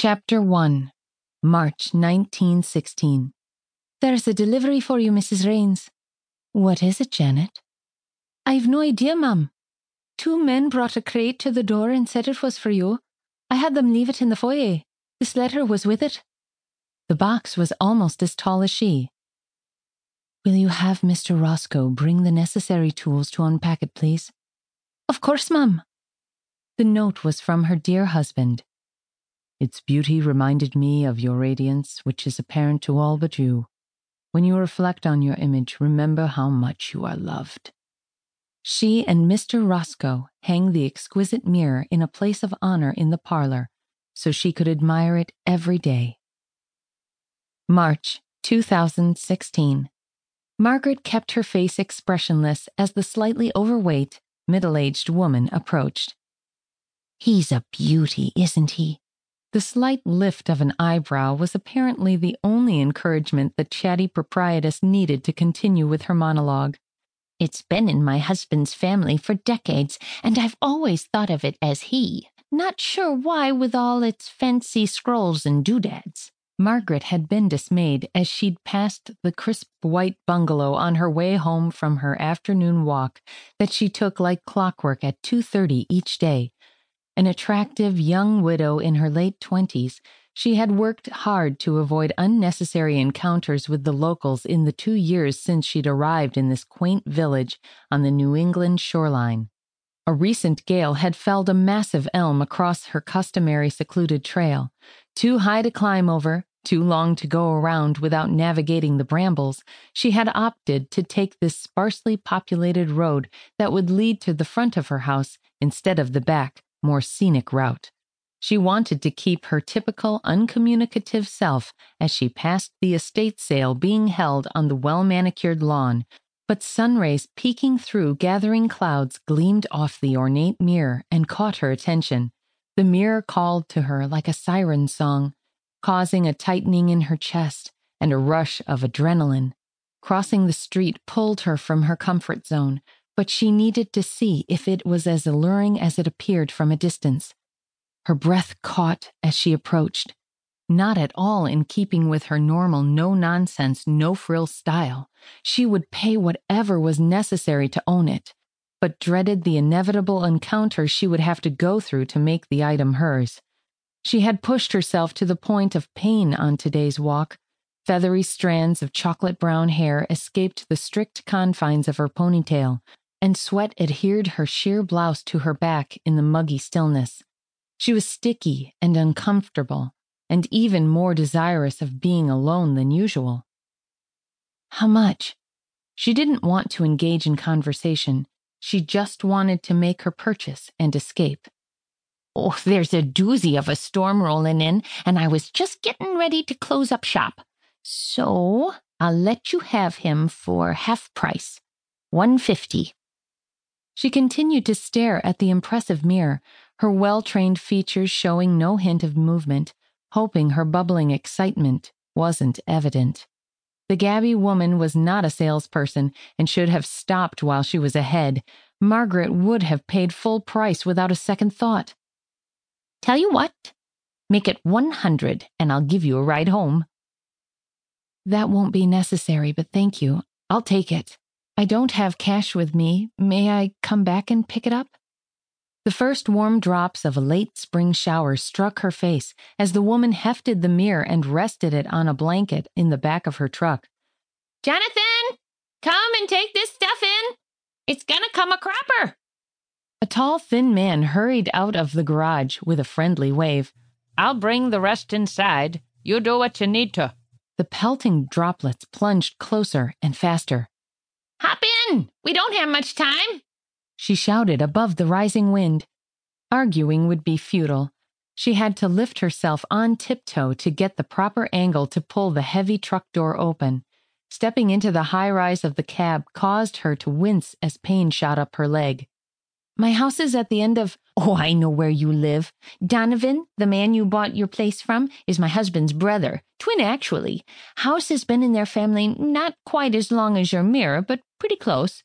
Chapter 1 March 1916 There's a delivery for you, Mrs. Raines. What is it, Janet? I've no idea, ma'am. Two men brought a crate to the door and said it was for you. I had them leave it in the foyer. This letter was with it. The box was almost as tall as she. Will you have Mr. Roscoe bring the necessary tools to unpack it, please? Of course, ma'am. The note was from her dear husband. Its beauty reminded me of your radiance, which is apparent to all but you. When you reflect on your image, remember how much you are loved. She and Mr. Roscoe hang the exquisite mirror in a place of honor in the parlor, so she could admire it every day. March 2016. Margaret kept her face expressionless as the slightly overweight, middle aged woman approached. He's a beauty, isn't he? The slight lift of an eyebrow was apparently the only encouragement the chatty proprietress needed to continue with her monologue. It's been in my husband's family for decades, and I've always thought of it as he. Not sure why, with all its fancy scrolls and doodads. Margaret had been dismayed as she'd passed the crisp white bungalow on her way home from her afternoon walk that she took like clockwork at 2:30 each day an attractive young widow in her late twenties, she had worked hard to avoid unnecessary encounters with the locals in the two years since she'd arrived in this quaint village on the New England shoreline. A recent gale had felled a massive elm across her customary secluded trail, too high to climb over, too long to go around without navigating the brambles, she had opted to take this sparsely populated road that would lead to the front of her house instead of the back, more scenic route. She wanted to keep her typical uncommunicative self as she passed the estate sale being held on the well manicured lawn, but sunrays peeking through gathering clouds gleamed off the ornate mirror and caught her attention. The mirror called to her like a siren song, causing a tightening in her chest and a rush of adrenaline. Crossing the street pulled her from her comfort zone, but she needed to see if it was as alluring as it appeared from a distance. Her breath caught as she approached, not at all in keeping with her normal no nonsense, no frill style. She would pay whatever was necessary to own it, but dreaded the inevitable encounter she would have to go through to make the item hers. She had pushed herself to the point of pain on today's walk. Feathery strands of chocolate brown hair escaped the strict confines of her ponytail, and sweat adhered her sheer blouse to her back in the muggy stillness. She was sticky and uncomfortable, and even more desirous of being alone than usual. How much? She didn't want to engage in conversation. She just wanted to make her purchase and escape. Oh, there's a doozy of a storm rolling in, and I was just getting ready to close up shop. So I'll let you have him for half price. One fifty. She continued to stare at the impressive mirror, her well trained features showing no hint of movement, hoping her bubbling excitement wasn't evident. The Gabby woman was not a salesperson and should have stopped while she was ahead. Margaret would have paid full price without a second thought. Tell you what, make it 100 and I'll give you a ride home. That won't be necessary, but thank you. I'll take it. I don't have cash with me. May I come back and pick it up? The first warm drops of a late spring shower struck her face as the woman hefted the mirror and rested it on a blanket in the back of her truck. Jonathan, come and take this stuff in. It's gonna come a cropper. A tall, thin man hurried out of the garage with a friendly wave. I'll bring the rest inside. You do what you need to. The pelting droplets plunged closer and faster. Hop in! We don't have much time! She shouted above the rising wind. Arguing would be futile. She had to lift herself on tiptoe to get the proper angle to pull the heavy truck door open. Stepping into the high rise of the cab caused her to wince as pain shot up her leg. My house is at the end of. Oh, I know where you live. Donovan, the man you bought your place from, is my husband's brother. Twin, actually. House has been in their family not quite as long as your mirror, but pretty close.